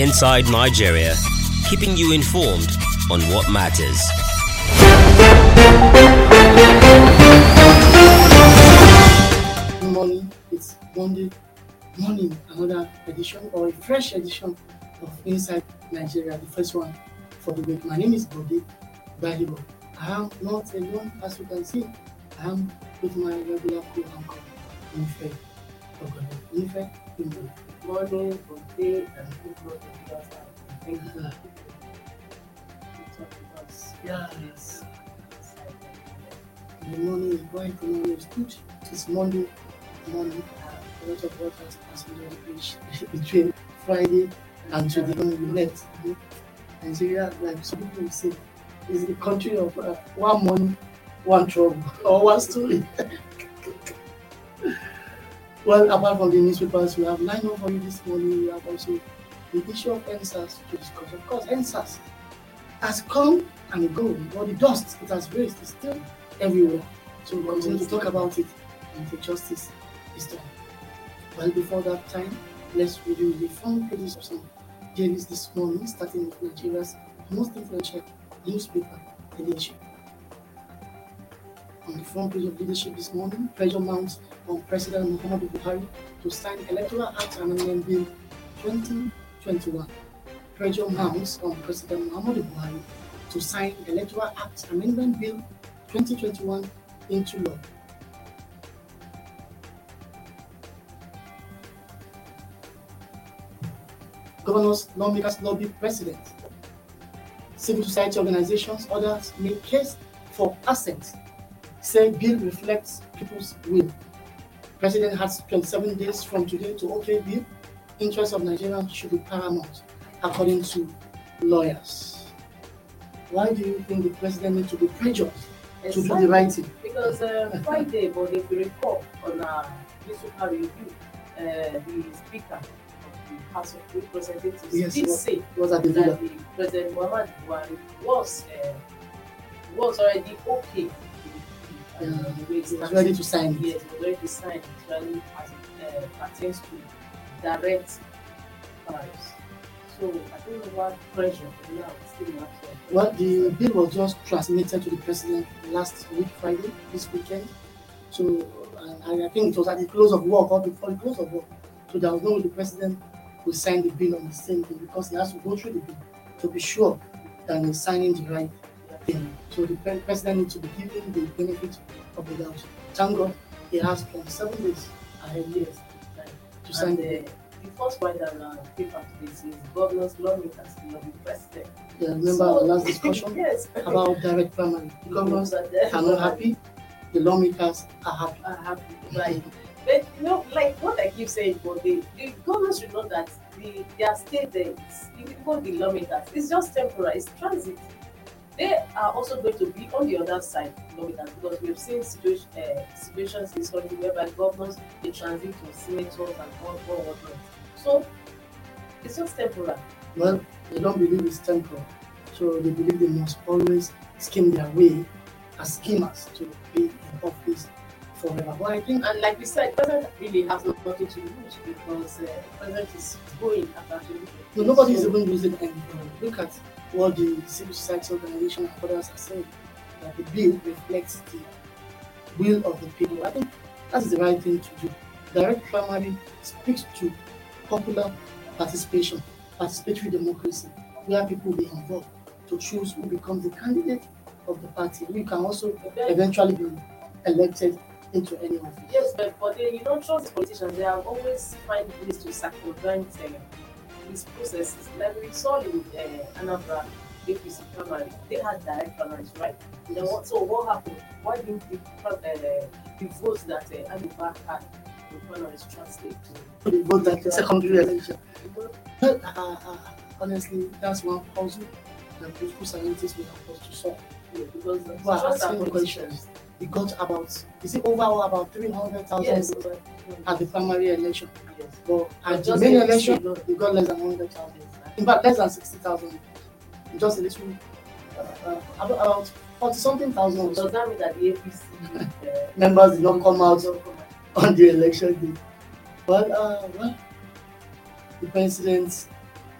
Inside Nigeria, keeping you informed on what matters. Good morning. It's Monday morning, another edition or a fresh edition of Inside Nigeria, the first one for the week. My name is Bode Balibo. I am not alone, as you can see. I am with my regular co-anchor, Nife Ogodo. Nife, good morning. good day, and good morning. Thank you. Yes. The morning is bright, the morning is good. It's Monday morning. A lot of passed on the beach between Friday and today when we met. you know. Nigeria, like some people say, is the country of uh, one money, one trouble, or one story. well, apart from the newspapers, we have up for you this morning. We have also the issue of EndSARS to discuss. Of course, EndSARS has come and gone, but the dust it has raised is still everywhere. So we continue to talk about it until justice is done. Well, before that time, let's review the front pages of some dailies this morning, starting with Nigeria's most influential newspaper, The Leadership. On the front page of Leadership this morning, pressure mounts on President Muhammadu Buhari to sign Electoral Act Amendment Bill 2021. Pressure mounts on President Muhammadu Buhari to sign Electoral Act Amendment Bill 2021 into law. Governors, lawmakers lobby president. Civil society organizations, others make case for assent. Say bill reflects people's will. President has 27 days from today to okay bill. Interest of Nigerians should be paramount, according to lawyers. Why do you think the president needs to be pressured to do the right thing? Because uh, Friday, but if you recall on our newspaper review, uh, the speaker of the House of Representatives Yes, did was- say was at the that the President Muhammad Buhari was uh, was already okay with the bill, Yeah, and the way it was ready to sign it. Yes, was ready to sign, especially as it uh, pertains to direct tariffs. So I know what pressure now still not. Well, the bill was just transmitted to the president last week, Friday, this weekend. So, and I think it was at the close of work or before the close of work. So there was no way the president will sign the bill on the same day because he has to go through the bill to be sure that he's signing the right thing. So the president needs to be given the benefit of the doubt. Thank God he has 27 days ahead Yes, to sign the uh, the first one that uh, paper today says governors, lawmakers, will be president. Yeah, remember our last discussion yes. about direct primary. The governors are are not happy, the lawmakers are happy. Are happy. But you know, like what I keep saying, but the, the governors should know that the their state there is even the lawmakers, it's just temporary, it's transit. Are also going to be on the other side, lawmakers, because we have seen situation, uh, situations in this country whereby governors they transit to senators and all, all whatnot. So it's just temporary. Well, they don't believe it's temporal. So they believe they must always scheme their way as schemers to be in office forever. But I think And like we said, president really has nothing to lose because uh, president is going after no, nobody is even losing anything. Look at what the civil society organization and others are saying. That the bill reflects the will of the people. I think that's the right thing to do. Direct primary speaks to popular participation, participatory democracy, where people be involved to choose who becomes the candidate of the party. We can also eventually be elected into any office. Yes, but, but they, you don't trust politicians. They have always find ways to circumvent uh, these processes. Like we saw in uh, Anambra, APC primary, they had direct primaries, right? Then what, so what happened? Why didn't the, uh, the votes that uh, Anambra had in primaries translate to? the vote at the secondary election. Uh, uh, honestly, that's one puzzle that political scientists will us to solve. Yeah, because the trust politicians. We got about, is it overall about 300,000 Yes, at the primary election? yes. But at the main election, we got less than 100,000. In fact, less than 60,000. Just a little, uh, uh, about, about 40 something thousand So does that mean that the APC uh, members did not come out don't come out? on the election day. Well, uh, well, the president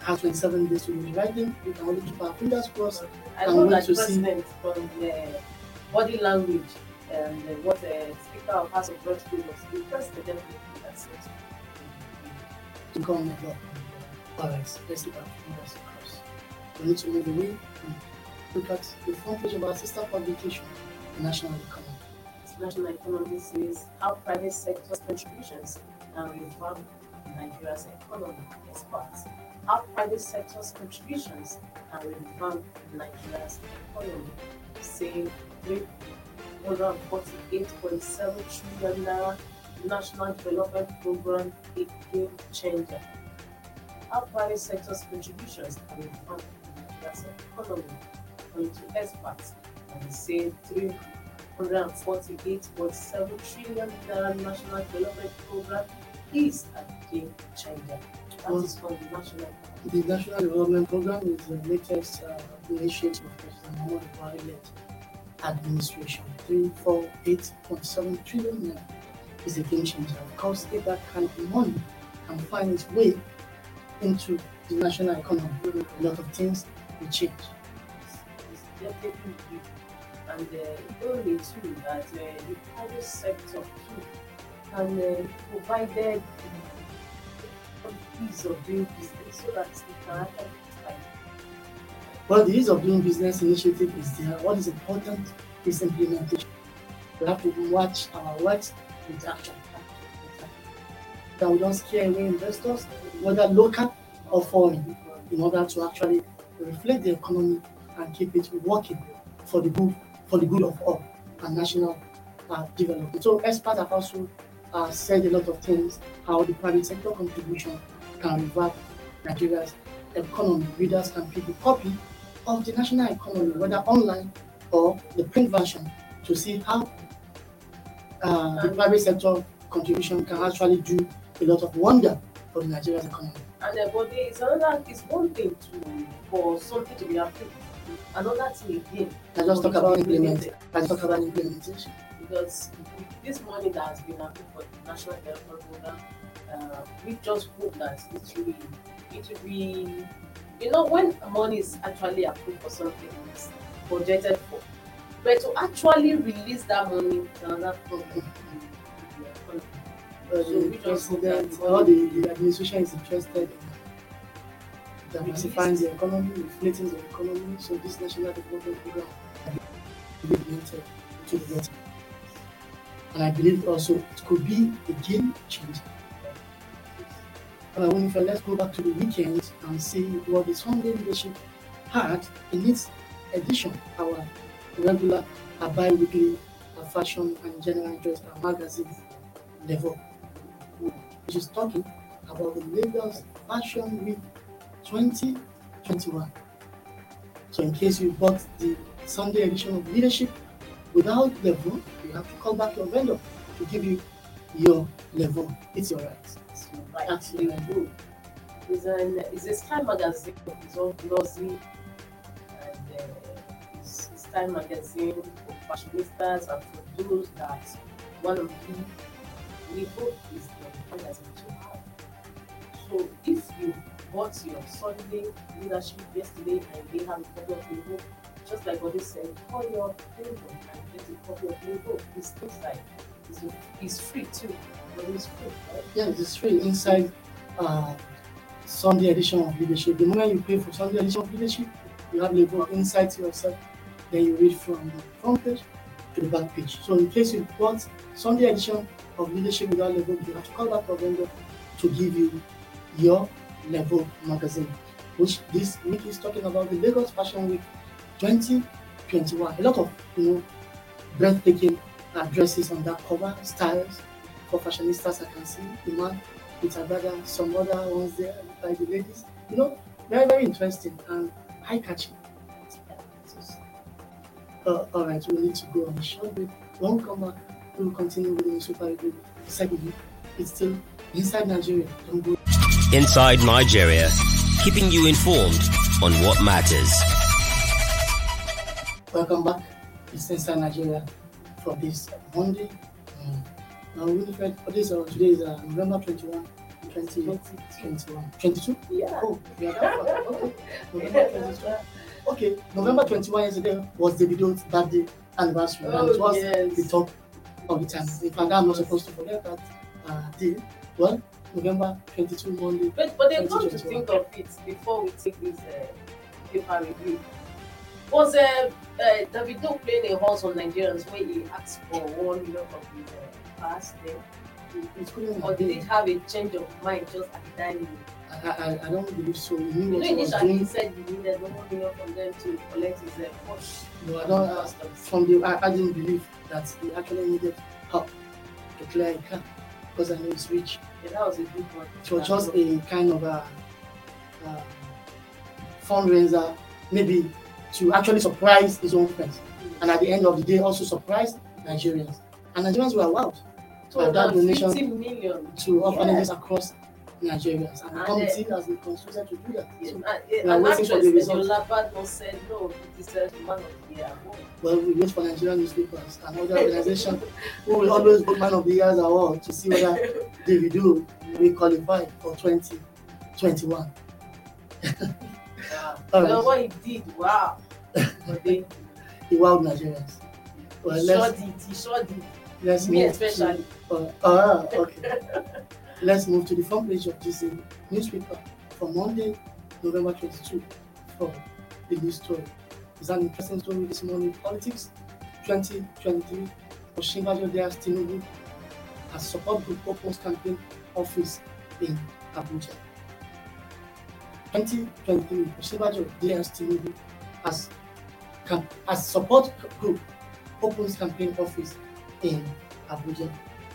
have 27 days to rewrite them. We can only keep our fingers crossed. I And know that to see- president from the body language Um, and uh, what the Speaker of House of Reps us, the president definitely has said. to mm, come with law. Alright, let's keep our fingers crossed. We need to move away and look at the front page of our sister publication, the National Economy. The National economy says how private sector's contributions um, can revamp Nigeria's economy. Experts. How private sector's contributions um, can revamp the Nigeria's economy. Saying 348.7 trillion naira national development program a game changer. How private sector's contributions can revamp Nigeria's economy. According to experts, and they say three 148.7 trillion naira national development program is a game changer. That is from the national The National Development Program is the latest uh, initiative of President Muhammadu Buhari-led administration. 348.7 trillion naira is a game changer. Of course, if that kind of money can find its way into the national economy, a lot of things will change. And uh, only too that uh, the private sector can uh, provide ease of doing business so that it can. Well, the ease of doing business initiative is there. What is important is implementation. We have to watch our words with action. That we don't scare away investors, whether local or foreign, in order to actually reflect the economy and keep it working for the good for the good of all and national uh, development. So experts have also uh, said a lot of things how the private sector contribution can revamp Nigeria's economy. Readers can pick a copy of the national economy, whether online or the print version, to see how uh, the private sector contribution can actually do a lot of wonder for the Nigeria's economy. And uh, but there is another it's one thing to for something to be approved. Another thing again I just talk about implementation. I talk about implementation. because this money that has been approved for the national development program, uh, we just hope that it will it will be you know when money is actually approved for something it's budgeted for. But to actually release that money another problem. So we the just that president, the the, administration is interested in diversifying the economy, inflating the economy. So this national development program will be implemented to the better. And I believe also it could be a game changer. Uh, let's go back to the weekend and see what the Sunday leadership had in its edition, our regular, uh, bi-weekly uh, fashion and general interest magazine level, which is talking about the Lagos Fashion Week 2021. So, in case you bought the Sunday edition of Leadership without level, you have to call back your vendor to give you your level. It's your right. Right. Actually, do. It's an it's a Sky magazine. It's all glossy, and uh, it's, Sky magazine for fashionistas and for those that want to be. We hope is the magazine to have. So if you bought your Sunday leadership yesterday and they have a copy of the book, just like what they said, call your label and get a copy of the book. It's inside. It's free too, it's free, it's free inside uh, Sunday edition of Leadership. The moment you pay for Sunday edition of Leadership, you have level inside to yourself. Then you read from the front page to the back page. So in case you bought Sunday edition of Leadership without level, you have to call your vendor to give you your level magazine, which this week is talking about the Lagos Fashion Week 2021. A lot of you know breathtaking dresses on that cover, styles for fashionistas. I can see the man with a brother, some other ones there by the ladies. You know, very very interesting and eye catching. Uh, all right, we need to go on a short break. When we come back, we will continue with the Super Eagles segment. It's still inside Nigeria. Don't go. Inside Nigeria, keeping you informed on what matters. Welcome back. It's inside Nigeria for this Monday. Um, now, Winifred, what is uh, today is uh, November 21, 2021. 22? Yeah. Oh, we are November 22. Okay, November 21 yesterday was Davido's birthday anniversary, and it Oh, was yes. the talk of the time. In fact, I'm not supposed to forget that uh, day. Well, November 22 Monday. But, but they've come to think of it before we take this uh, paper review. Was uh, uh, Davido playing a horse on Nigerians when he asked for one million of his uh, past then? Or did he have a change of mind just at the time? I, I, I don't believe so. He You knew know, what he initially he said he needed one million from them to collect his uh. No, I don't. Uh, from the, I, I didn't believe that he actually needed help to clear a car because I know he's rich. Yeah, that was a good one. It was just a kind of a, uh fundraiser, maybe to actually surprise his own friends, and at the end of the day, also surprise Nigerians. And Nigerians were wild so that that donation 50 million. to orphanages across Nigeria, and the And, committee has been constituted to do that. Yeah, So, and, uh, we are waiting for the. Eniola said no, he deserves man of the year. well, we wait for Nigerian newspapers and other organizations who will always put Man of the Year's award to see whether Davido will qualify for 2021. Wow. All right. what he did, wow. But they He wowed Nigerians. Well, he sure did, he sure did. let's Me move especially. to uh, ah, okay. let's move to the front page of this uh, newspaper for Monday, November 22 for the news story. It's an interesting story this morning. Politics 2023. Osinbajo Dias Tinubu as support group opens campaign office in Abuja. 2023. Osinbajo Dias Tinubu as, as support group opens campaign office in Abuja.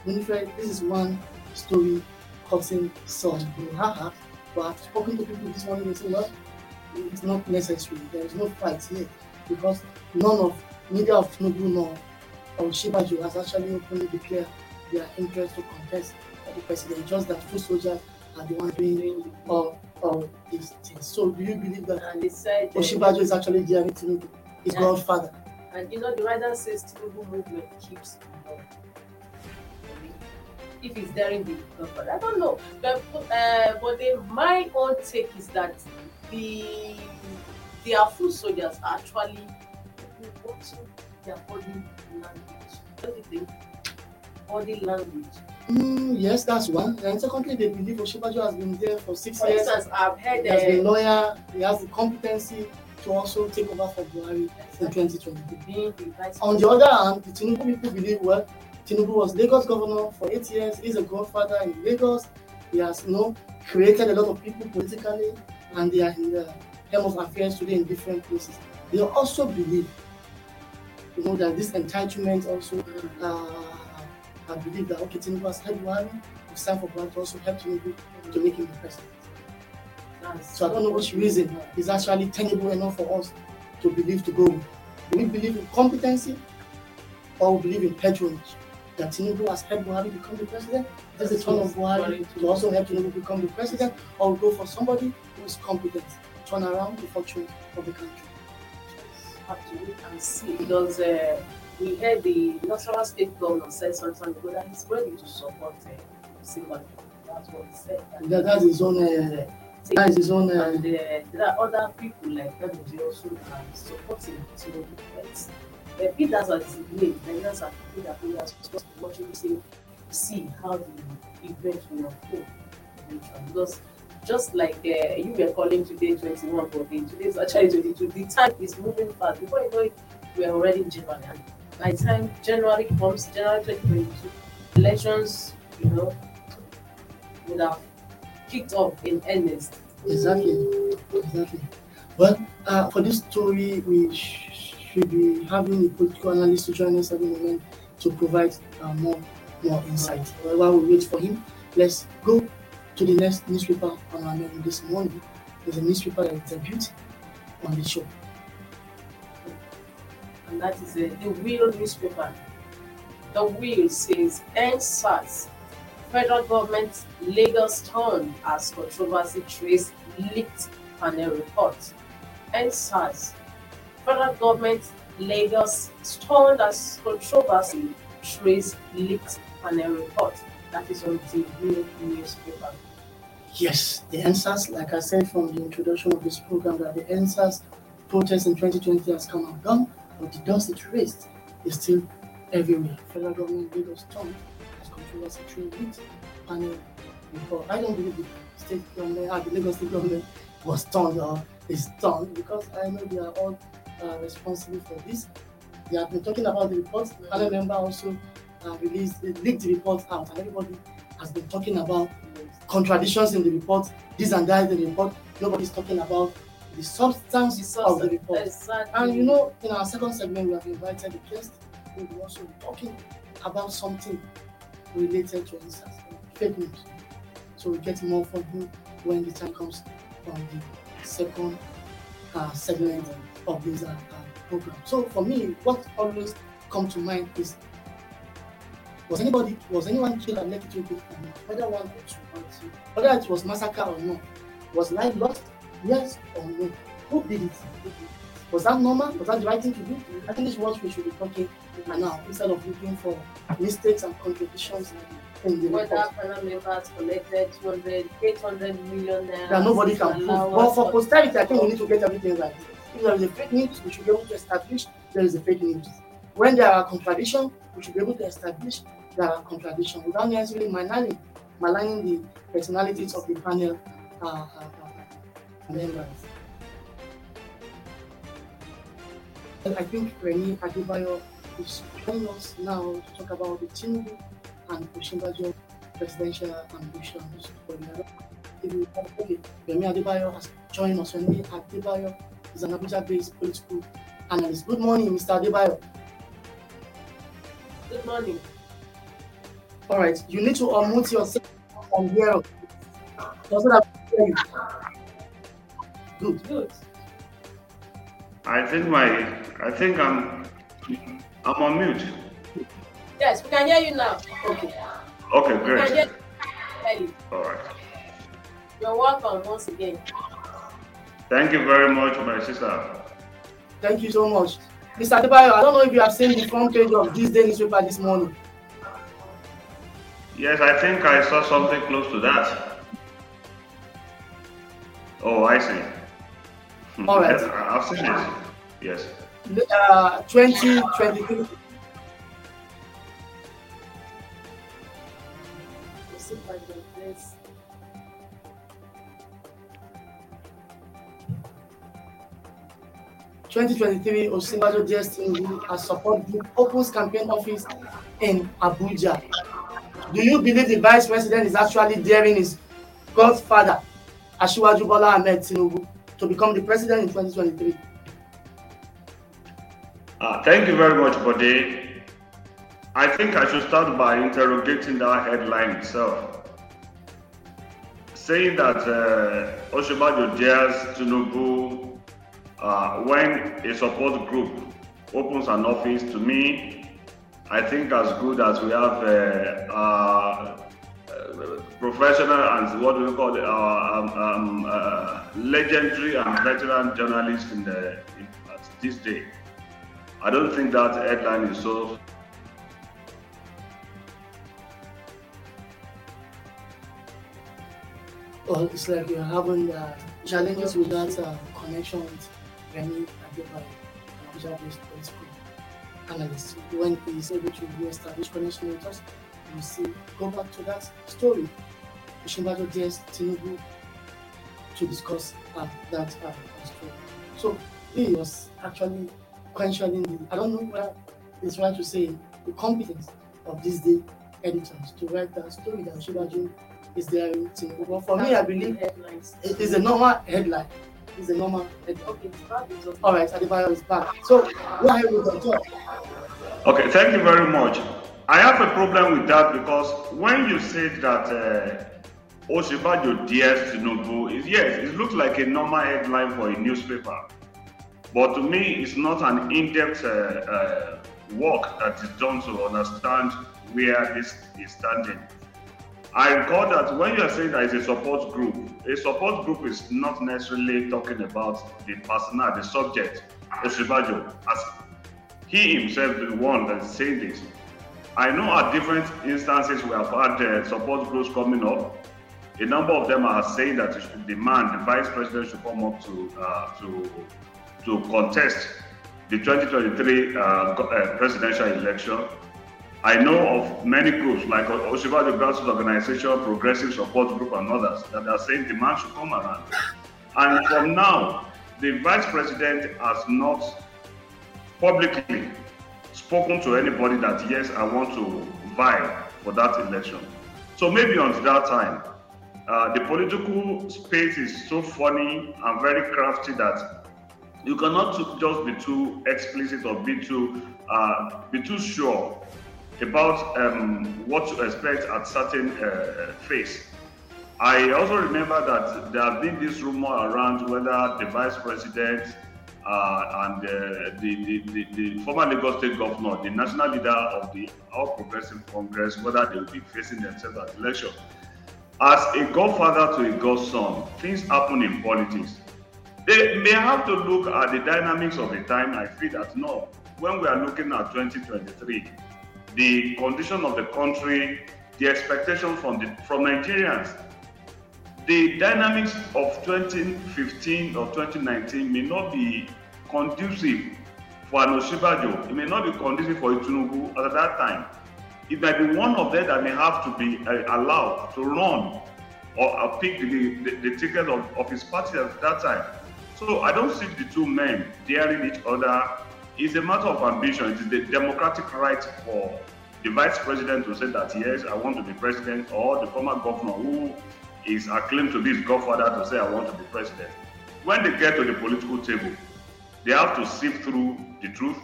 Winifred, this is one story causing some brouhaha, but spoken to people this morning and say, well, it's not necessary. There is no fight here because none of neither of Tinubu nor Osinbajo has actually openly declared their interest to contest for the president. Just that two soldiers are the ones doing all, these things. So do you believe that And they said, uh, Osinbajo is actually daring Tinubu, his Yeah. godfather? and you know, the writer says Tinubu movement keeps going. If he's daring the government, I don't know. But, uh, but then my own take is that the their foot soldiers are actually watching their body language. What do you think? Body language. Mm, yes, that's one. And secondly, they believe Osinbajo has been there for six For years. instance, I've heard He has been lawyer. He has the competency to also take over for Buhari in 2023. being the vice On the other hand, the Tinubu people believe well, Tinubu was Lagos governor for eight years. He's a godfather in Lagos. He has, you know, created a lot of people politically, and they are in the helm of affairs today in different places. They also believe, you know, that this entitlement also, uh, I believe that okay, Tinubu has helped Buhari. It's time for Buhari to also help Tinubu to make him the president. That's So I don't know which reason is actually tenable enough for us to believe to go. Do we believe in competency or we believe in patronage? That Tinubu has helped Buhari become the president? This is the turn of Buhari to also help Tinubu become the president or we go for somebody who is competent, to turn around the fortune of the country. have to wait and see because uh, we heard the National State Governor said some time ago that he's ready to support uh, Simba. That's what he said. And that, that's his own, uh, that is his own, uh, and uh, there are other people like Energy also are supporting Tinubu. But that's what it's doing, Nigerians are people that we are supposed to watch and see, see how the event will unfold. Because just like uh, you were calling today 21 for the today's actually 22, the time is moving fast. Before you know it, we are already in January. By the time January comes, January 2022, elections, you know, would have kicked off in earnest. Exactly, exactly. Well, uh, for this story, we sh- should be having a political analyst to join us at the moment to provide uh, more more insight. While we wait for him, let's go to the next newspaper on our menu this morning. There's a newspaper that is debuting on the show. And that is the Will newspaper. The Will says EndSARS, federal government Lagos turned as controversy trace leaked panel report. EndSARS, federal government Lagos turned as controversy trace leaked panel report. That is on the Will newspaper. Yes, the answers, like I said from the introduction of this program, that the answers protest in 2020 has come and gone, but the dust it raised is still everywhere. Federal government Lagos turned as controversy through it panel report. I don't believe the state government, uh, the Lagos state government was turned or is turned because I know they are all uh, responsible for this. They have been talking about the report. Panel member also uh, released, leaked the report out, and everybody has been talking about contradictions in the report, this and that in the report. Nobody's talking about the substance, The of the report. Exactly. And you know, in our second segment, we have invited a guest who will also be talking about something related to instance, fake news. So we get more from him when the time comes on the second uh, segment of this uh, program. So for me, what always come to mind is was anybody was anyone killed at Lekki? Whether one or two, one or two, whether it was massacre or not, was life lost? Yes or no? Who did it? Was that normal? Was that the right thing to do? I think this is what we should be talking about now instead of looking for mistakes and in the Whether panel members collected 200, 800 million naira. that nobody can prove. But for posterity, I think we need to get everything right. If there is a fake news, we should be able to establish there is a fake news. When there are contradictions, we should be able to establish there are contradictions without necessarily maligning, maligning the personalities of the panel uh, uh, uh, members. And I think Remi Adebayo is joining us now to talk about the Tinubu and Osinbajo presidential ambitions for you Remi Adebayo has joined us. Remi Adebayo is an Abuja-based political analyst. Good morning, Mr. Adebayo. Good morning. All right, you need to unmute yourself from here. So that Good. Good. I think my, I think I'm, I'm on mute. Yes, we can hear you now. Okay. Okay, We can hear great. you. All right. You're welcome once again. Thank you very much, my sister. Thank you so much. Mr. Adebayo, I don't know if you have seen the front page of ThisDay newspaper this morning. Yes, I think I saw something close to that. Oh, I see. All right. I've seen it. Yes. Uh, 2023. We'll sit back there, please. Twenty twenty three Osinbajo DS Tinubu as support group opens campaign office in Abuja. Do you believe the vice president is actually daring his godfather, Asiwaju Bola Ahmed Tinubu, to become the president in twenty twenty three? Uh, thank you very much, Bode. I think I should start by interrogating that headline itself. Saying that uh, Osinbajo dares Tinubu uh, when a support group opens an office to me, I think as good as we have uh, professional and what do we call it, uh, um, um, uh, legendary and veteran journalists in the in, ThisDay. I don't think that headline is so. Well, it's like you're having uh, challenges with that uh, connection with Remi Adebayo, an political analyst. When he is able to re-establish connection with us, you see, go back to that story. Osinbajo DS Tinubu to discuss uh, that uh, story. So he was actually questioning the, I don't know whether it's right to say, the competence of ThisDay editors to write that story that Osinbajo is there in Tinubu. But for me, I believe headlines. it is a normal headline. It's a normal headline. Okay, it's bad. It's okay. All right, Adebayo is back. So, go ahead with your talk. Okay, thank you very much. I have a problem with that because when you said that uh, Osinbajo dares Tinubu, is yes, it looks like a normal headline for a newspaper. But to me, it's not an in-depth uh, uh, work that is done to understand where this is standing. I recall that when you are saying that it's a support group, a support group is not necessarily talking about the personnel, the subject, Osinbajo, as he himself is the one that's saying this. I know at different instances we have had uh, support groups coming up, A number of them are saying that it should demand the vice president should come up to uh, to to contest the 2023 uh, uh, presidential election. I know of many groups like Oshiba Grassroots Organization, Progressive Support Group, and others that are saying demand should come around. And from now, the vice president has not publicly spoken to anybody that yes, I want to vie for that election. So maybe until that time, uh, the political space is so funny and very crafty that you cannot just be too explicit or be too uh, be too sure about um, what to expect at certain uh, phase. I also remember that there have been this rumor around whether the vice president uh, and uh, the, the, the, former Lagos State governor, the national leader of the All Progressive Congress, whether they will be facing themselves at election. As a godfather to a godson, things happen in politics. They may have to look at the dynamics of the time. I feel that no, when we are looking at 2023, the condition of the country, the expectation from the from Nigerians, the dynamics of 2015 or 2019 may not be conducive for an Osinbajo. It may not be conducive for Itunubu at that time. It might be one of them that may have to be uh, allowed to run or uh, pick the, the, the ticket of, of his party at that time. So I don't see the two men daring each other. It's a matter of ambition. It is the democratic right for the vice president to say that yes, I want to be president, or the former governor who is acclaimed to be his godfather to say, I want to be president. When they get to the political table, they have to sift through the truth.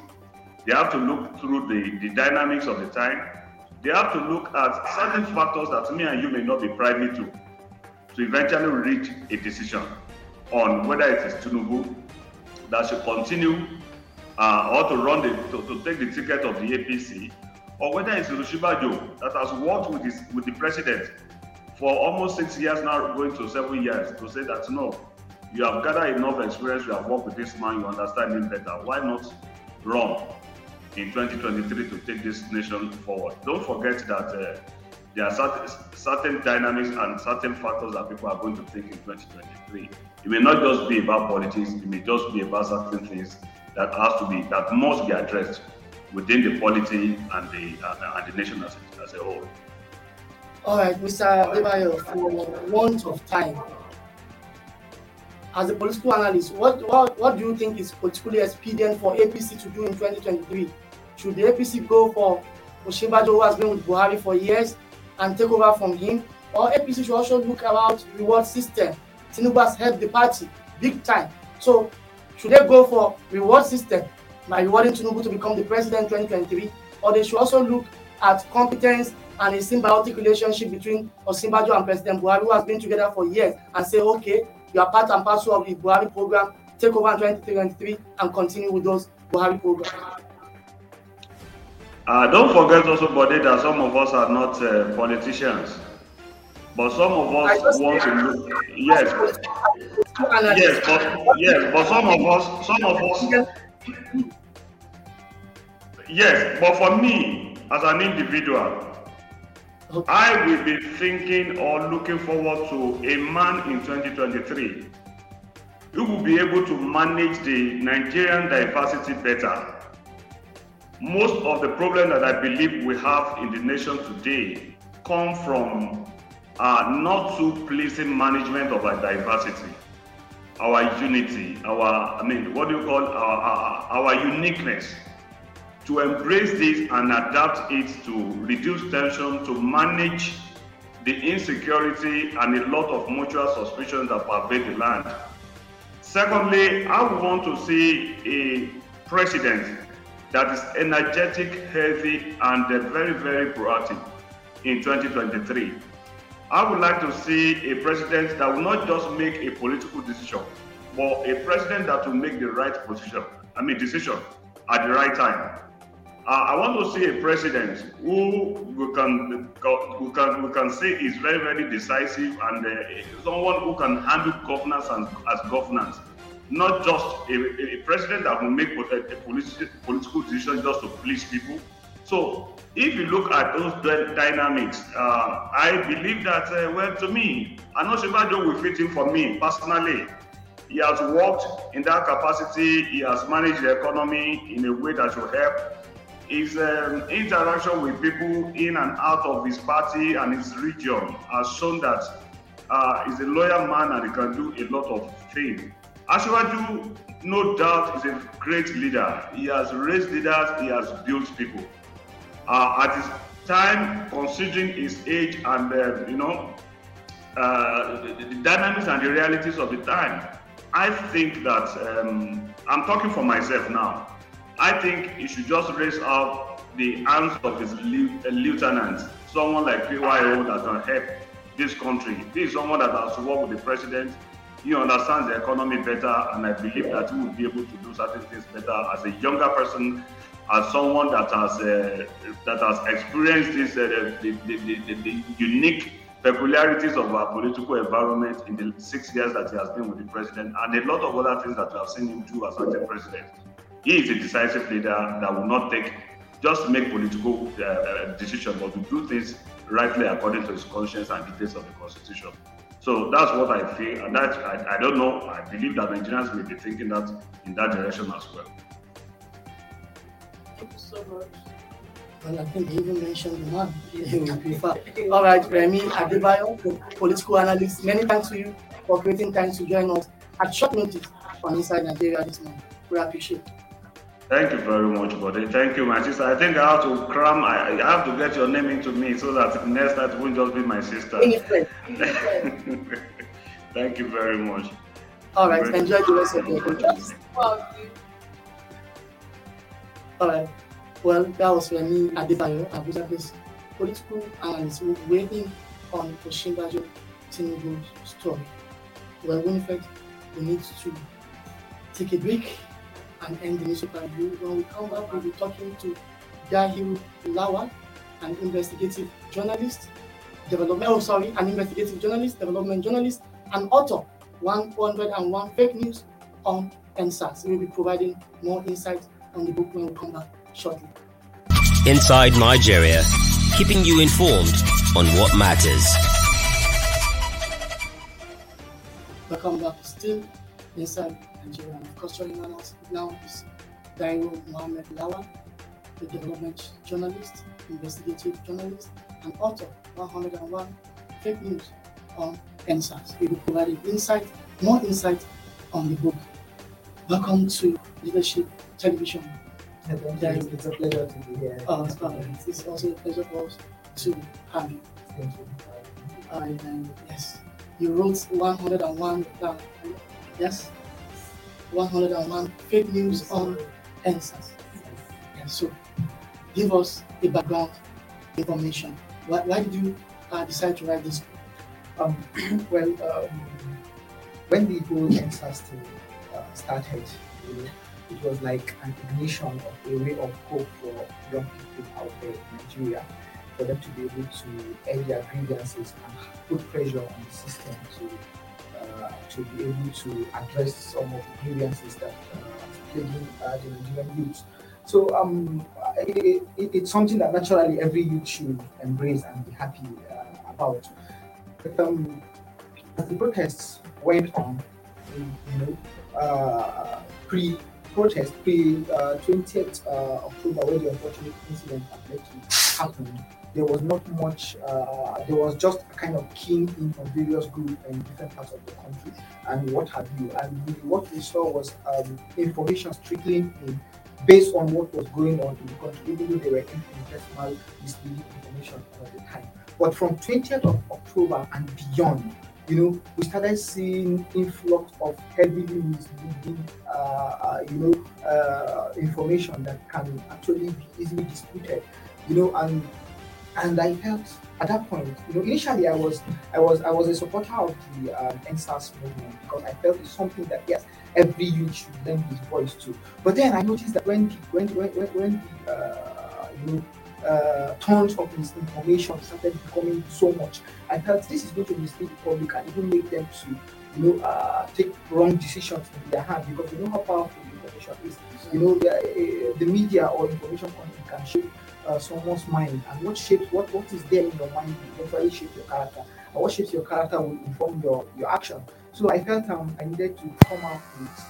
They have to look through the, the dynamics of the time. They have to look at certain factors that me and you may not be privy to, to eventually reach a decision on whether it is Tinubu that should continue uh, or to run the to, to, take the ticket of the APC, or whether it's Rushibajo that has worked with, this, with the president for almost six years now, going to seven years, to say that no, you have gathered enough experience, you have worked with this man, you understand him better. Why not run in 2023 to take this nation forward? Don't forget that uh, there are certain, certain dynamics and certain factors that people are going to take in 2023. It may not just be about politics, it may just be about certain things that has to be that must be addressed within the polity and the uh, and the nation as, as a whole. All right, Mr. Debayo, for want of time, as a political analyst, what, what, what do you think is politically expedient for APC to do in 2023? Should the APC go for Osinbajo, who has been with Buhari for years, and take over from him? Or APC should also look about reward system? Tinubu has helped the party big time. So should they go for reward system by rewarding Tinubu to become the president in 2023? Or they should also look at competence and a symbiotic relationship between Osinbajo and President Buhari, who has been together for years, and say, okay, you are part and parcel of the Buhari program, take over in 2023 and continue with those Buhari programs. Uh, don't forget also, Bode, that some of us are not uh, politicians, but some of us want to look. Yes, yes, but yes, but some of us, some of us. Yes, but for me, as an individual, I will be thinking or looking forward to a man in 2023 who will be able to manage the Nigerian diversity better. Most of the problems that I believe we have in the nation today come from uh, not too pleasing management of our diversity, our unity, our, I mean, what do you call our, our, our uniqueness to embrace this and adapt it to reduce tension, to manage the insecurity and a lot of mutual suspicion that pervade the land. Secondly, I would want to see a president that is energetic, healthy, and very, very proactive in 2023. I would like to see a president that will not just make a political decision, but a president that will make the right position, I mean decision at the right time. Uh, I want to see a president who we can we can we can say is very very decisive and uh, someone who can handle governance and, as governance, not just a, a president that will make a, a political political decision just to please people. So if you look at those dynamics, uh, I believe that, uh, well, to me, Ana Osinbajo will fit in for me personally. He has worked in that capacity. He has managed the economy in a way that will help. His um, interaction with people in and out of his party and his region has shown that uh, he's a loyal man and he can do a lot of things. Asiwaju, no doubt, is a great leader. He has raised leaders, he has built people. Uh, at his time, considering his age and uh, you know uh, the, the, dynamics and the realities of the time, I think that um, I'm talking for myself now. I think he should just raise up the arms of his lieutenant, someone like PYO that can help this country. This is someone that has worked with the president. He understands the economy better, and I believe that he will be able to do certain things better as a younger person, as someone that has uh, that has experienced this uh, the, the, the, the unique peculiarities of our political environment in the six years that he has been with the president and a lot of other things that we have seen him do as a president. He is a decisive leader that will not take just make political uh, uh, decisions, but to do things rightly according to his conscience and details of the constitution. So that's what I feel, and that I, I don't know. I believe that Nigerians may be thinking that in that direction as well. Thank you so much. Well, I think he even mentioned the man he would prefer. All right, Remi Adebayo, political analyst, many thanks to you for creating time to join us at short notice on Inside Nigeria this morning. We appreciate it. Thank you very much, buddy. Thank you, my sister. I think I have to cram, I, I have to get your name into me so that next time it won't just be my sister. Thank you very much. All right, enjoy the rest of your day. All right. Well, that was Remi Adebayo, Abuja-based political analyst waiting on Osinbajo Tinubu's story. Well, Winifred, we need to take a break and end the newspaper review. When we come back, we'll be talking to Dahil Lawa, an investigative journalist, development, oh sorry, an investigative journalist, development journalist, and author, 101 Fake News on EndSARS. He will be providing more insight on the book when we come back shortly. Inside Nigeria, keeping you informed on what matters. Welcome back. Still inside Nigeria. Of course, joining us now is Dairo Mohamed Lawa, the development journalist, investigative journalist, and author of 101 Fake News on EndSARS. He will provide insight, more insight on the book. Welcome to Leadership Television it's a pleasure to be here. Oh, it's, it's also a pleasure for us to have you. Thank you. And um, yes, you wrote 101, uh, yes, 101 fake news on EndSARS. Yeah, so give us the background information. Why, why did you uh, decide to write this? Um, well, um, when the whole EndSARS thing uh, started, it was like an ignition of a ray of hope for young people out there in Nigeria for them to be able to end their grievances and put pressure on the system to to be able to address some of the grievances that uh, plaguing the Nigerian youth. So um, it, it, it's something that naturally every youth should embrace and be happy uh, about. But um, as the protests went on, you know, uh, pre protest pre uh, 20th uh, October, where the unfortunate incident happened, there was not much, uh, there was just a kind of keen in various groups in different parts of the country and what have you. And what we saw was um, information trickling in based on what was going on in the country, even though they were in infinitesimal misleading information at the time. But from 20th of October and beyond, you know, we started seeing influx of heavily misleading, uh, uh, you know, uh, information that can actually be easily disputed, you know, and and I felt at that point, you know, initially I was I was I was a supporter of the um, EndSARS movement because I felt it's something that yes, every youth should lend his voice to. But then I noticed that when the, when when when, when the uh, you know uh, tons of misinformation started becoming so much. I felt this is going to mislead the public and even make them to, you know, uh, take wrong decisions in their hand because you know how powerful information is. You know, the, uh, the media or information content can shape uh, someone's mind? And what shapes what what is there in your mind eventually shape your character? And what shapes your character will inform your your action? So i felt um, i needed to come up with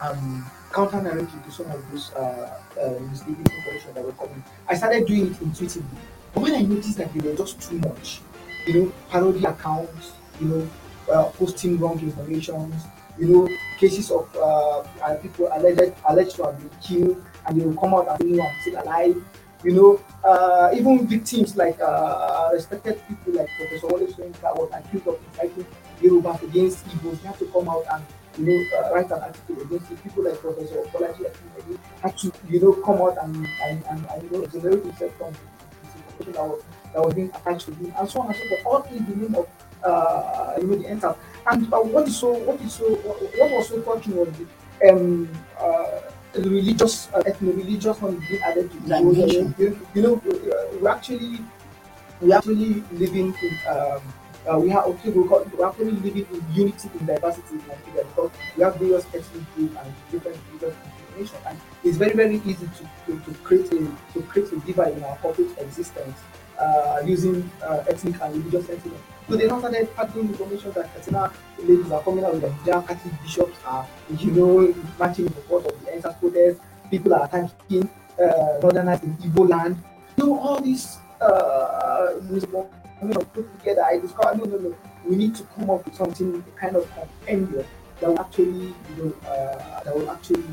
um counter narrative to some of those uh, uh misleading information that were coming. I started doing it intuitively. But when i noticed that they were just too much you know parody accounts you know uh, posting wrong information you know cases of uh, people alleged alleged to have been killed and they will come out and say no i'm still alive you know, uh, even victims like uh, respected people like Professor Wole Soyinka was accused of inciting Yoruba against Igbos. They have to come out and you know uh, write an article against it. People like Professor Akinwumi had to you know come out and and, and, and you know generate himself from the that was, that was being attached to him and so on and so forth. All in the name of uh, you know the enter. And uh, what is so what is so what, what was so touching was the um uh, religious, uh, ethno-religious one being added to the Dimension. you, know, uh, we actually, we actually living in, um, uh, we have okay, we call, we're actually living in unity in diversity in Nigeria because we have various ethnic groups and different religious denominations, and it's very very easy to, to, to create a to create a divide in our corporate existence uh, using uh, ethnic and religious sentiment. So they now started padding information that Katsina ladies are coming out with the hijab, Catholic bishops are, you know, marching in support of the EndSARS protest, people are attacking uh, northerners in Igbo land. Know, all these uh, you know, put together, I discovered, no, no, no, we need to come up with something, kind of compendium that will actually, you know, uh, that will actually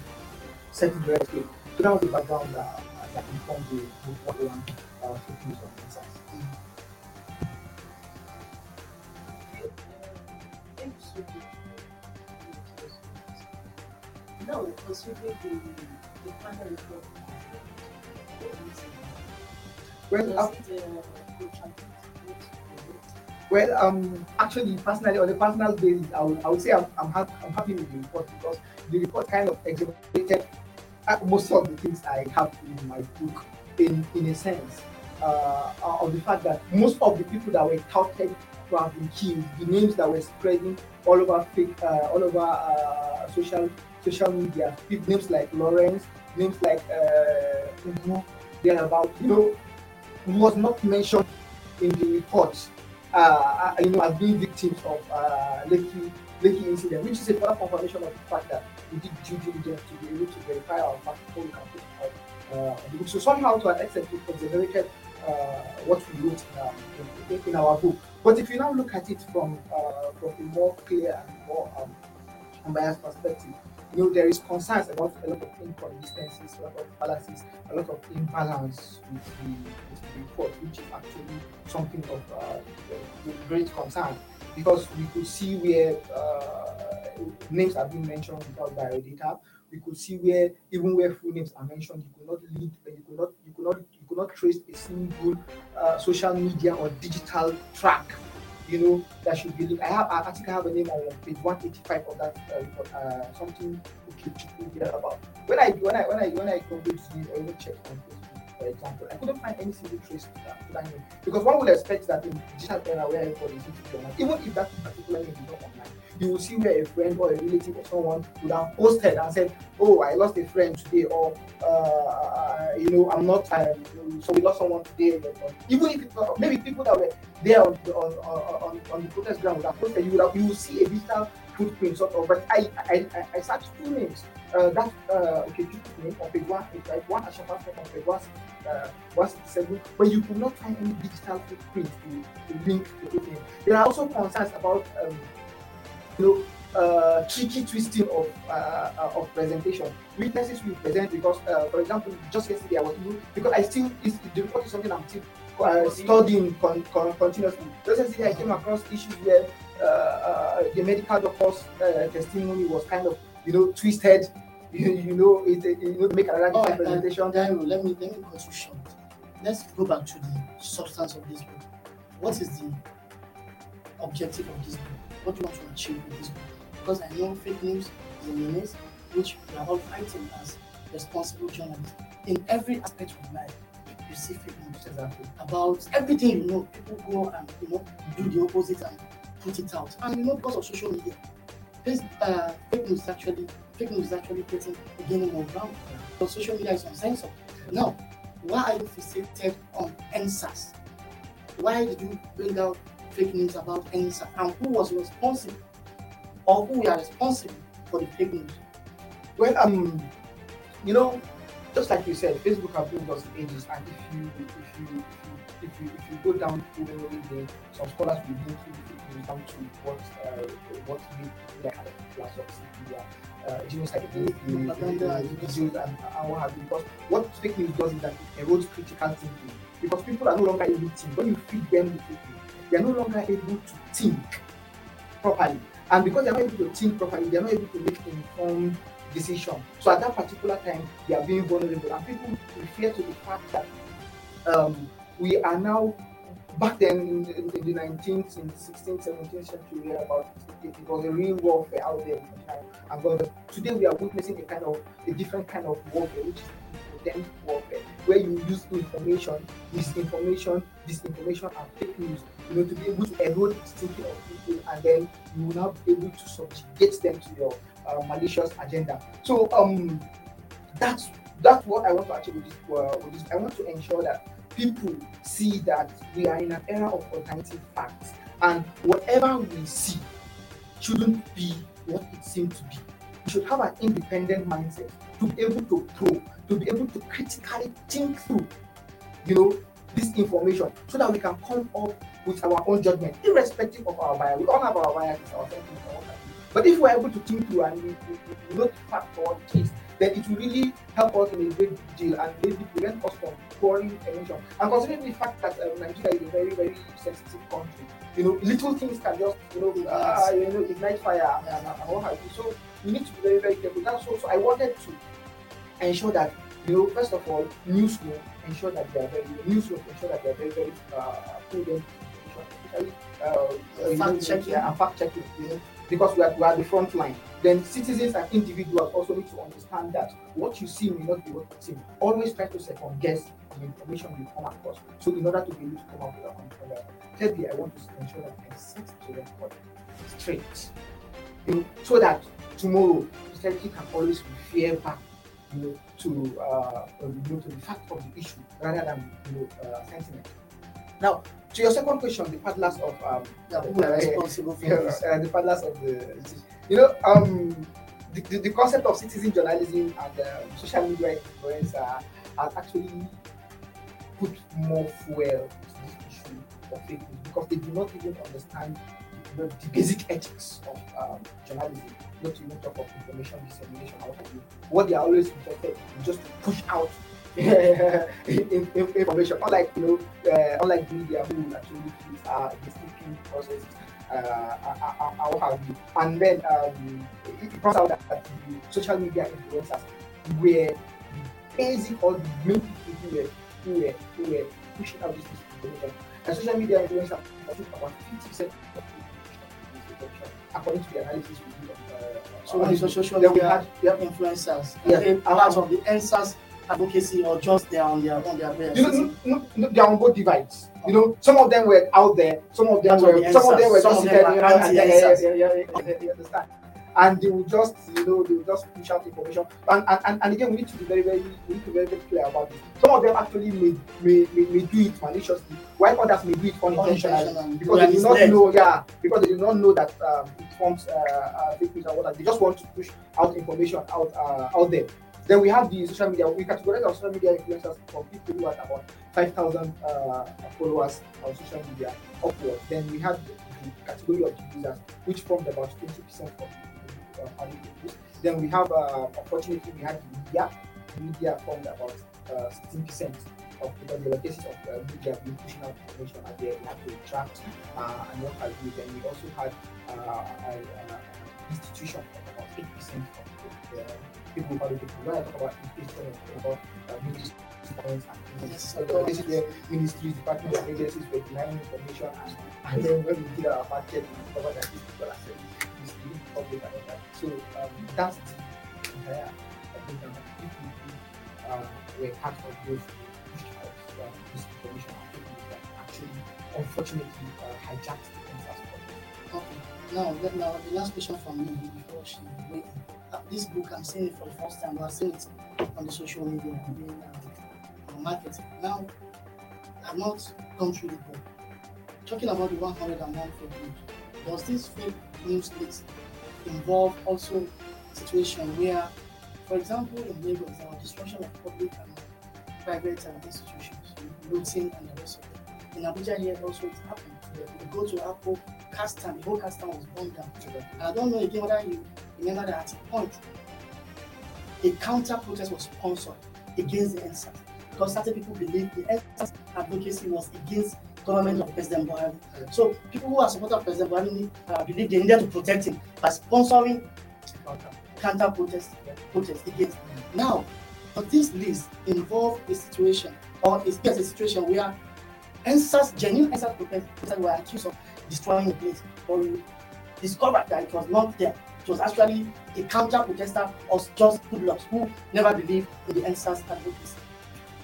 set it right. So that was the background uh, that informed the book what we want uh, to use on EndSARS. Now, considering the, the final report, Well, um, actually, personally, on a personal basis, I would, I would say I'm, I'm, ha- I'm happy with the report because the report kind of exonerated most of the things I have in my book, in, in a sense, uh, uh, of the fact that most of the people that were touted to have been killed, the names that were spreading all over fake, uh, all over uh, social social media, names like Lawrence, names like uh, they're about, you know, was not mentioned in the report uh, you know, as being victims of uh, Incident, which is a further confirmation of the fact that we did due diligence to be able to verify our facts before we can put out. Uh, so somehow, to an extent, it generated uh, what we wrote in our, in, in our book. But if you now look at it from uh, from a more clear and more um, unbiased perspective, you know, there is concerns about a lot of inconsistencies, a lot of fallacies, a lot of imbalance with the, with the report, which is actually something of uh, great concern because we could see where uh, names are being mentioned without biodata. We could see where even where full names are mentioned, you could not lead, you could not, you could not, you could not trace a single uh, social media or digital track you know, that should be. I have, I think I have a name on page 185 of that uh, report, uh, something okay, people hear about. When I, when I, when I, when I complete this, I even check on Facebook, for example, I couldn't find any single trace to that, to that name. Because one would expect that in digital era where everybody is into online, even if that particular name is not online, you will see where a friend or a relative or someone would have posted and said, "Oh, I lost a friend today," or uh, you know, "I'm not," um, so we lost someone today. Even if it, maybe people that were there on the, on, on, on the protest ground would have posted, you would have, you will see a digital footprint sort of. But I I, I, I searched two names. Uh, that uh, okay, two name on page one, page five, one Ashafa on page one, uh, one sixty-seven, but you could not find any digital footprint to, to link names. There are also concerns about um, you know, uh, tricky twisting of uh, uh, of presentation. Witnesses we present because, uh, for example, just yesterday I was because I still is the report is something I'm still uh, studying con- con- continuously. Just yesterday I came across issues where uh, uh, the medical doctor's uh, testimony was kind of you know twisted. You, you know, it, you know, make another different right, presentation. then, then let me let me cut you short. Let's go back to the substance of this book. What is the objective of this book? What do you want to achieve with this book? Because I know fake news is a menace which we are all fighting as responsible journalists. In every aspect of life, you see fake news Exactly. about everything you know. People go and you know do the opposite and put it out. And you know because of social media, this uh, fake news actually fake news is actually getting gaining more ground. Because social media is uncensored. Now, why are you fixated on EndSARS? Why did you bring out fake news about EndSARS? And who was responsible or who are responsible for the fake news? Well, um, you know, just like you said, Facebook have been us ages, and if you if you if you if you go down to the some scholars will link you down to what uh, what made a class of media, uh, the videos and, what have you. Because what fake news does is that it erodes critical thinking. Because people are no longer able to think. When you feed them with news, they are no longer able to think properly. And because they're not able to think properly, they're not able to make informed decision. So at that particular time, they are being vulnerable. And people refer to the fact that um, we are now back then in, the 19th, in the 16th, 17th century, about it, it was a real warfare out there. And but today we are witnessing a kind of a different kind of warfare, which is then warfare, where you use information, misinformation, disinformation, and fake news, you know, to be able to erode the thinking of people, and then you will now be able to subjugate them to your uh, malicious agenda. So um, that's that's what I want to achieve with this, uh, with this. I want to ensure that people see that we are in an era of alternative facts, and whatever we see shouldn't be what it seems to be. We should have an independent mindset to be able to probe, to be able to critically think through, you know, this information so that we can come up with our own judgment, irrespective of our bias. We all have our biases, our but if we're able to think through and we, we, we know the fact for what it is, then it will really help us in a great deal and maybe prevent us from pouring emotion. And considering the fact that um, Nigeria is a very, very sensitive country, you know, little things can just, you know, uh, you know, ignite fire and, and, and what have you. So we need to be very, very careful. That's also I wanted to ensure that, you know, first of all, news will ensure that they are very, news will ensure that they are very, very uh, prudent, especially uh, fact checking and fact checking. You know, because we are, we are the front line. Then citizens and individuals also need to understand that what you see may not be what you see. Always try to second guess the information you come across. So in order to be able to come up with a controller, thirdly, I want to ensure that I set the record straight. You know, so that tomorrow society can always refer back you know, to uh, you know, to the fact of the issue rather than you know, uh, sentiment. Now, to your second question, the paddlers of um, yeah, are responsible for this? Uh, the paddlers of the, you know, um, the, the, the concept of citizen journalism and uh, social media influence uh, has actually put more fuel to this issue of fake news because they do not even understand the, the basic ethics of um, journalism, not to even talk of information dissemination. What they are always interested in just to push out information. Unlike you know, uh, unlike media who actually use uh, the speaking process, uh, uh, uh, have you. And then um, it turns out that, that the social media influencers were basic or the main people who were who were who were pushing out this information. And social media influencers I think about fifty percent of the according to the analysis we did. Uh, so on the social media influencers, yeah, part of the answers advocacy or just they're on their on their You know, no, no, they're on both divides. You know, some of them were out there, some of them were, the some of them were just you and yeah, yeah, yeah, yeah, you understand. And they will just, you know, they will just push out information. And, and, and, again, we need to be very, very, we need to be very, very clear about this. Some of them actually may, may, may, may do it maliciously, while others may do it unintentionally because they do not know, yeah, because they do not know that um, it forms uh, uh, fake news and what they just want to push out information out uh, out there. Then we have the social media. We categorize our social media influencers from people who have about 5,000 uh, followers on social media upwards. Then we have the, the category of users, which formed about 20% of the uh, Then we have, uh, unfortunately, we have the media. The media formed about 16% uh, of because there were cases of uh, media being pushing out information out there. We had to track uh, and what have you. Then we also had uh, an institution of about 8% of the people talk about about ministries. So this where ministries, departments, and agencies were denying information, and, then when we did our we discovered that these people are the public and all that. So um, that's the entire uh, were part of those out uh, misinformation and that actually, unfortunately, uh, hijacked the census Okay. Now, now, the last question from me before she waiting this book, I'm seeing it for the first time, I've seen it on the social media, being um, marketing. Now, I've not gone through the book. Talking about the 101 fake news, does this fake news list involve also a situation where, for example, in Lagos, there was destruction of public and private um, institutions, looting and the rest of it. In Abuja here also it happened. You go to Apple, Castan, the whole Castan was burned down. I don't know again whether you remember that at a point, a counter protest was sponsored against the EndSARS because certain people believed the EndSARS advocacy was against government of President Buhari. So people who are supporters of President Buhari uh, believe they needed to protect him by sponsoring counter protest protest against him. Now, but this list involve a situation or is a situation where EndSARS, genuine EndSARS protesters were accused of destroying the place or discovered that it was not there. It was actually a counter protester or just good who never believed in the EndSARS advocacy.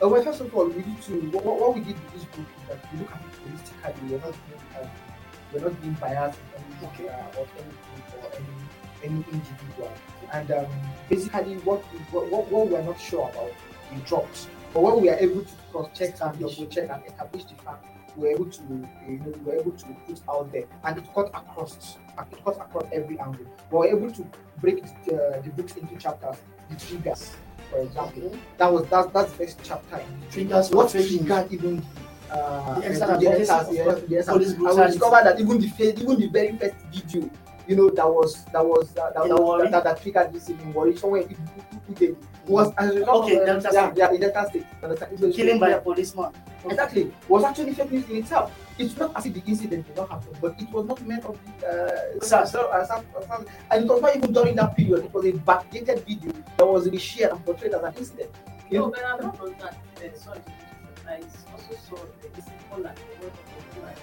Uh, well, first of all, we need to what, what, we did with this book is that we look at it holistically. We're not being, uh, we're not being biased in any uh, or any or any any individual. And um, basically, what, we, what what what we're not sure about, we dropped. But what we are able to cross check and double check and establish the fact, we're able to you know we're able to put out there, and it cut across it cut across every angle. We were able to break the, uh, the books into chapters, the triggers for example. That was that's that's the first chapter in the Triggers what triggered even uh, The the external EndSARS, policies yes, of yes, police and we brutality. discovered that even the first, even the very first video, you know, that was that was uh, that, that, Warri. that, that triggered this in Warri somewhere in Ugbe was as a result Okay, of, uh, Delta yeah, State. yeah, in Delta State. It was- Killing by a policeman. Exactly. Was actually fake news in itself. It's not as if the incident did not happen, but it was not meant of the uh, SARS. so- SARS- SARS. and it was not even during that period. It was a backdated video that was reshared and portrayed as an incident. You No, know, but I'm not on that. Uh, sorry, I also saw the Poland, the word of Poland.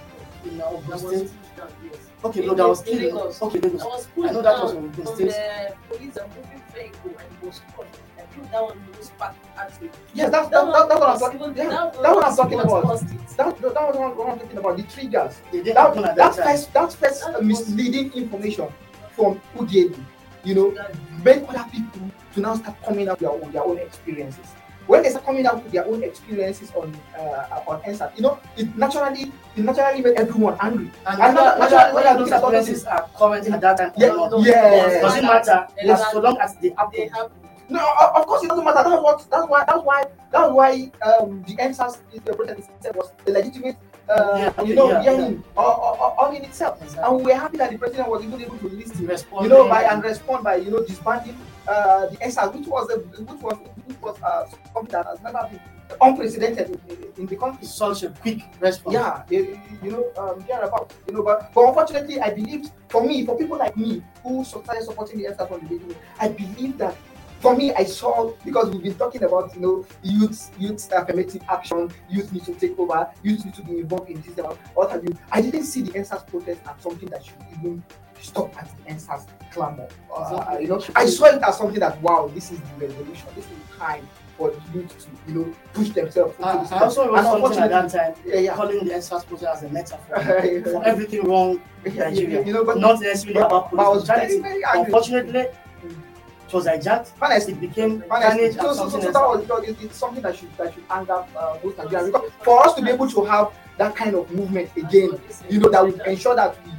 In That was State. pushed down, yes. Okay, no, that was killing. Okay, That I know that was on Ogun from State. the police moving vehicle and it was caught. I think that one was packed actually. yes, that's that, that, that's what I'm talking. even- Yeah, that that's what I'm talking what about. That, that, that was what, what I'm talking about. The triggers. They didn't That, that that first, that first That uh, was- misleading information from Udielu, you know, That- made other people to now start coming up with their own, their own experiences. When they start coming out with their own experiences on uh, on EndSARS, you know, it naturally it naturally made everyone angry. And And whether, that- whether, that- whether that- those that- experiences are current at that time Yeah, or not. yeah. Does it matter? As so long as they They happen. have No, of of course it doesn't matter. That's what that's why that's why that's why um the EndSARS the protest itself was a legitimate uh Yeah, you know yeah, hearing or, or, or, all in itself. Exactly. And we're happy that the president was even able to listen Responding. you know, by and respond by you know disbanding uh, the SR, which was a, which was which was uh, something that has never been unprecedented in, in, in the country. Such a quick response. Yeah, you, you know, um, thereabout, you know, but, but unfortunately, I believe for me, for people like me who started supporting the SR from the beginning, I believe that for me, I saw because we've been talking about you know youth, youth affirmative action, youth need to take over, youth need to be involved in this. What have you? I didn't see the EndSARS protest as something that should even stop at the EndSARS clamor. Uh, you know, I saw it as something that wow, this is the revolution. This is the time for the youth to you know push themselves. into I, also wrote something at that time Yeah, yeah. calling the EndSARS protest as a metaphor Yeah. for everything wrong in Nigeria. You know, but Not necessarily but- about but was very, very. Unfortunately, it was hijacked. Honestly, It became honestly, so, so, so, that was because it, it's something that should that should anger uh, most Nigerians. Because for us to be able to have that kind of movement again, you know, that would ensure that we,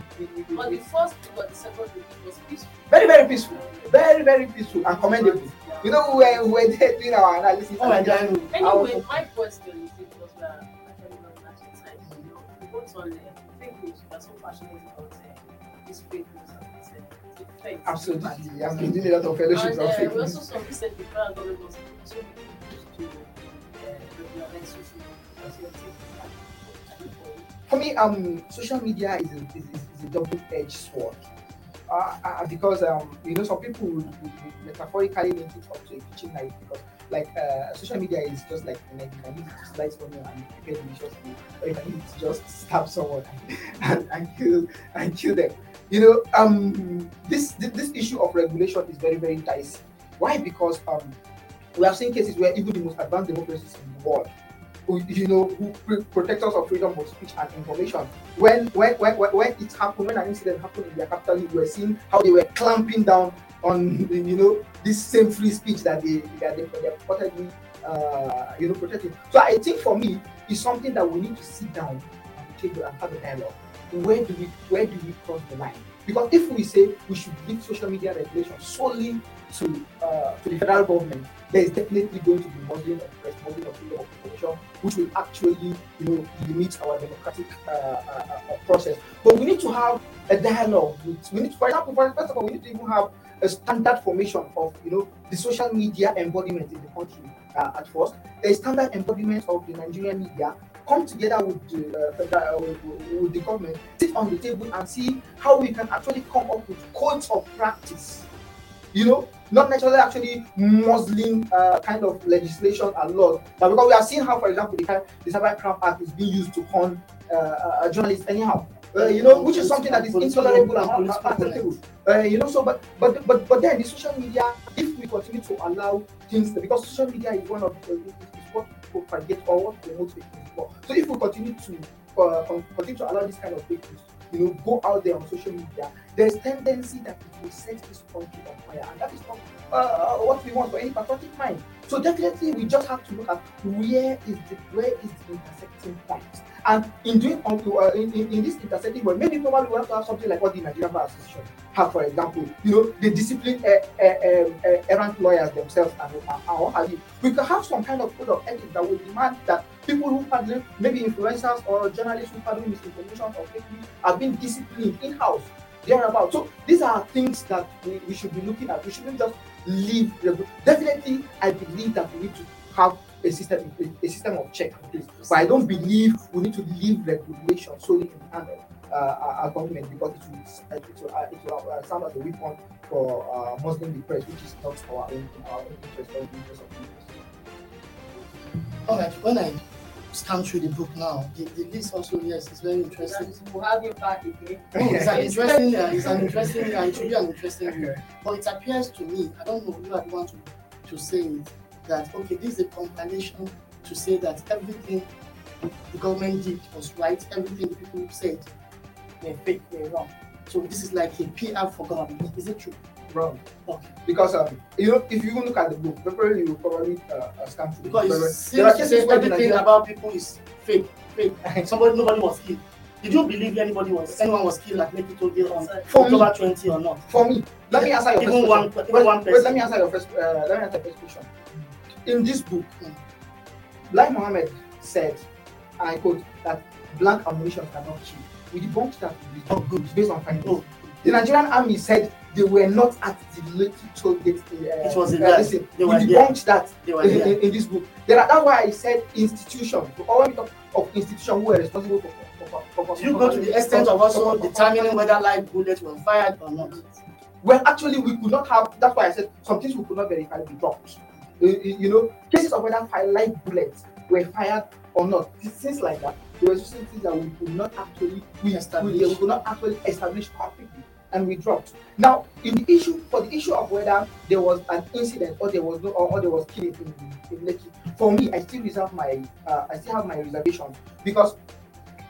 But the first but the second week was peaceful. very very peaceful, very very peaceful and commendable. You know, we were, we were there doing our analysis. Oh and, God. Anyway, my question is it was uh, actually not national science. You know, we wrote on uh, fake news. We are so passionate about uh, this fake news and its uh. Absolutely, I've been doing a lot of fellowships And on uh, fake we also news. saw recently the federal government was also to regularize social media. As your take on that? For me, um, social media is a, is, is, a double-edged sword. Uh, uh, because um, you know, some people metaphorically link it up to a kitchen knife because, like, uh, social media is just like a knife. You can use it to slice onion and prepare delicious food, or you can use it to just stab someone and, and kill and kill them. You know, um, this, this this issue of regulation is very very dicey. Why? Because um, we have seen cases where even the most advanced democracies in the world you know who pr- protect us of freedom of speech and information. When when when when, it happened, when an incident happened in their capital, we were seeing how they were clamping down on you know this same free speech that they that they, they uh, you know, protecting. So I think for me, it's something that we need to sit down and table and have a dialogue. Where do we where do we cross the line? Because if we say we should give social media regulation solely to uh, to the federal government, there is definitely going to be muzzling of press, muzzling of freedom of information, which will actually, you know, limit our democratic uh, uh, uh, process. But we need to have a dialogue. We need, to, for example, first of all, we need to even have a standard formation of, you know, the social media embodiment in the country uh, at first. A standard embodiment of the Nigerian media come together with the, uh, with, with the government, sit on the table and see how we can actually come up with codes of practice. You know, not necessarily actually muzzling uh, kind of legislation and laws, but because we are seeing how, for example, the, the Cybercrime Act is being used to hunt uh, uh, journalists anyhow. Uh, you know, which is something that is intolerable and unacceptable. Uh, you know, so but but but but then the social media, if we continue to allow things, because social media is one of the, is what people forget or what promotes fake news more. So if we continue to uh, continue to allow this kind of fake news, you know, go out there on social media, there's tendency that it will set this country on fire, and that is not uh, what we want for any patriotic mind. So definitely, we just have to look at where is the where is the intersecting point. And in doing uh, in, in, in, this intersecting point, maybe probably we have to have something like what the Nigerian Bar Association have, for example. You know, they discipline uh, uh, uh, errant lawyers themselves and, and what have you. We could have some kind of code of ethics that would demand that people who handle maybe influencers or journalists who handle misinformation or fake news are being disciplined in house thereabout. So these are things that we, we should be looking at. We shouldn't just leave. Definitely, I believe that we need to have a system, a, system of check on this. But I don't believe we need to leave regulation solely in the hand of uh, our government because it will, it will, uh, it will uh, sound as a weapon for uh, Muslim the which is not our own, our own interest or the interest of the All right, when I scan through the book now. The, the list also, yes, it's very interesting. We'll have you back again. No, it's an interesting, uh, it's an interesting, uh, it should be an interesting book. But it appears to me, I don't know, you are the one to, to say it, that, okay, this is a compilation to say that everything the government did was right, everything the people said were fake, were wrong. So this is like a PR for government. Is it true? wrong. Okay. Because um, you know, if you look at the book, probably you will probably uh, scan through. Because there are cases everything about people is fake, fake. Somebody, nobody was killed. Did you believe anybody was anyone was killed at Lekki toll gate on for October 20 or not? For me, let me answer your even first one, question. Even one person. Wait, let me answer your first. Uh, let me answer your first question. In this book, Lai Mohammed said, I quote that blank ammunition cannot kill. We debunked that oh, good. based on findings. Oh. The Nigerian army said they were not at the Lekki toll gate. Uh, it was in uh. Listen, we debunked that in, in, in, this book. There are, that's why I said institution. When we talk of institution who are responsible for. for you go to the extent of also determining whether live bullets were fired or not. Well, actually, we could not have. That's why I said some things we could not verify the dropped. You, you know, cases of whether live bullets were fired or not, things like that. There were things that we could not actually we, we, we could not actually establish perfectly and we dropped. Now, in the issue for the issue of whether there was an incident or there was no or, or there was killing in, in Lekki, for me, I still reserve my uh, I still have my reservations because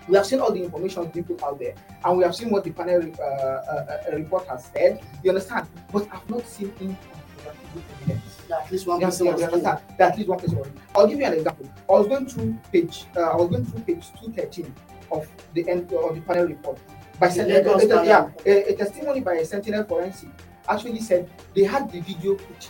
we have seen all the information put out there, and we have seen what the panel uh, uh, uh report has said. You understand? But I've not seen any. That at least one person was that at least one person was. I'll give you an example. I was going through page. Uh, I was going through page two thirteen of the end of the panel report by Sentinel, yeah, a, a, testimony by a Sentinel forensic actually said they had the video footage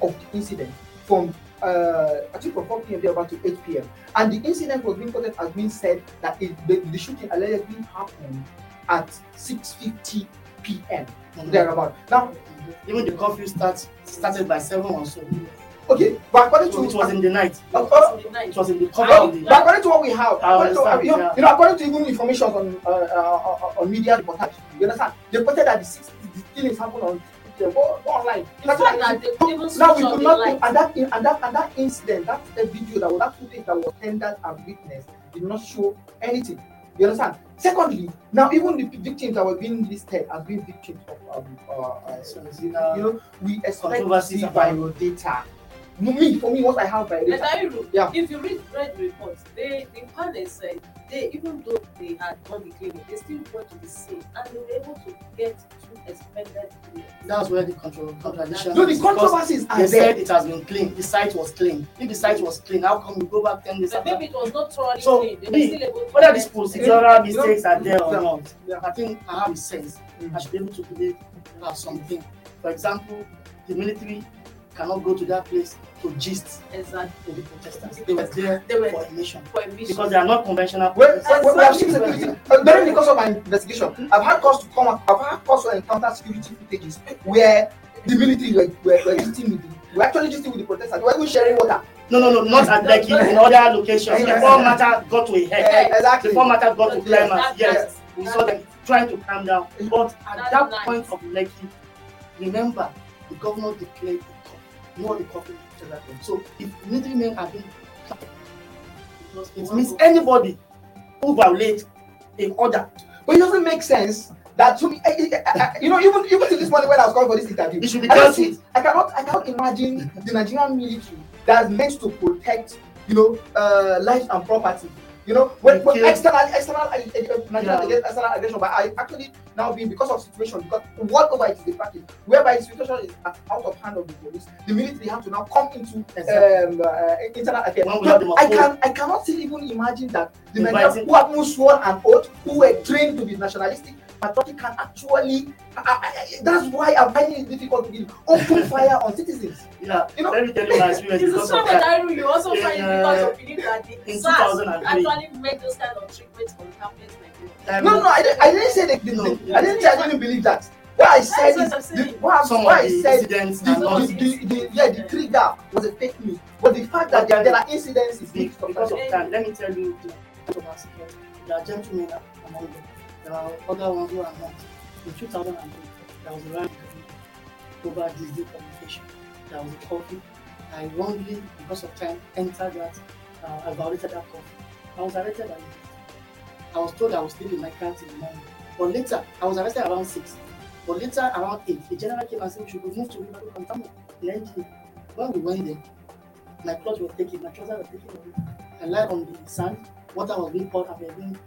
of the incident from uh, I think from 4 p.m. there about to 8 p.m. And the incident was being quoted as being said that it, the, the shooting allegedly happened at 6:50 p.m. Mm-hmm. thereabout. Now, even the curfew starts started by seven or so. Okay, but according to it was in the night. Uh, uh, it was in the cover of the. But according to what we have, according to, you, know, yeah. you know, according to even information on uh, uh, on media reportage, you understand? They reported that the six the killings happened on go, go online. That's why that now we could not and that and that and that incident, that the video that was that footage that was tendered and witnessed did not show anything. You understand? Secondly, now even the victims that were being listed as being victims of um, uh, uh, you know, we expect to see viral data me for me what I have by The data. diary Yeah. If you read read the report, they the panel said they even though they had done the cleaning, they still went to the scene and they were able to get two expended billion. That's where the control contradiction. No, the is, controversies are They there. said it has been clean. The site was clean. If the site was clean, how come we go back ten days But maybe it was not thoroughly So, clean. They were me, still able to Whether get- these procedural mistakes are there or Yeah. not, Yeah. I think I have a sense. I should be able to believe uh, something. For example, the military cannot go to that place to gist Exactly. with the protesters. They were there They were for a mission for a mission. because they are not conventional Well, protesters. well, we have seen security. Uh, during the course of my investigation, I've had cause to come up, I've had cause to encounter security footages where the military were, were, were gisting with the, were actually gisting with the protesters. They were even sharing water. No, no, no, not at Lekki, in other locations. Yeah. Before matter got to a head, Eh, exactly. before matter got to Yes, climax, yes, we saw them trying to calm down. But at That's that point of Lekki, remember, the governor declared the cup, no cup to. So if military men are being it means anybody who violates a order, But it doesn't make sense that to me, I, I, I, you know, even even to this morning when I was calling for this interview, it should be I. I cannot I cannot imagine the Nigerian military that's meant to protect, you know, uh, life and property. You know, when, when Okay. external external uh, uh, Yeah. against external aggression, but I actually now being because of situation, because whatever it is the practice, whereby the situation is at, out of hand of the police, the military have to now come into um, uh, internal affairs. When we have So them I can I cannot still even imagine that the Inviting- Nigerians who have even sworn an oath, who were trained to be nationalistic, patriotic, can actually. I, I, I- that's why I'm finding it difficult to give open fire on citizens. Yeah, You know- let me tell you my experience It's a strong that. diary. You also In, find it uh, because of believe that the in SARS 2003. actually make those kind of treatments on tablets like this. No, no, I didn't, I didn't say that. No. I didn't say I didn't believe that. What I said is, the, what, Some what I said, the, the, the, the, yeah, the trigger was a fake news. But the fact that there, there are incidents is Be- because of time, let me tell you, the are gentlemen among them. Other ones who are. In 2003, there was a over this communication. There was a coffee. I wrongly, because of time, entered that. Uh, I violated that coffee. I was arrested. I was told I was still in my car till the morning. But later, I was arrested around 6. But later, around 8, the general came and said we should move to River Contaminant in NG. When we went there, my clothes were taken, my trousers were taken away. I lied on the sand, water was being poured and we being.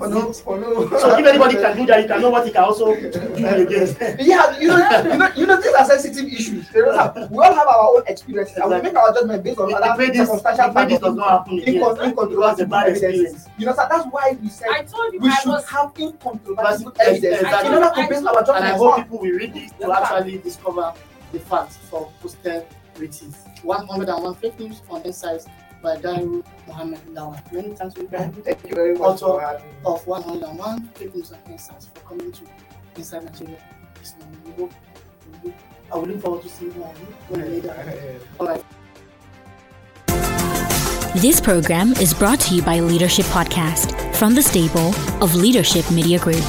Oh no, oh no. So if anybody can do that, you can know what he can also do against. Yeah, you know, you know, you know, these are sensitive issues. You know, like, we all have our own experiences, and we make our judgment based on If other this, circumstantial if this factors. does not happen again, Incon- it was a incontrovertible bad experience. You know, so that's why we said I told you we I should was have incontrovertible But- evidence exactly. in order to base our judgment. And I judgment hope on. people will read this to actually discover the facts for posterity. 101 fake news on insights by Dairu Mohammed Lawan. Many thanks to you guys Thank you very much Also- for having me. of 101 fake and insights for coming to Inside Nigeria this morning. We hope, we hope, I will look forward to seeing you when we later. All right. This program is brought to you by Leadership Podcast from the stable of Leadership Media Group.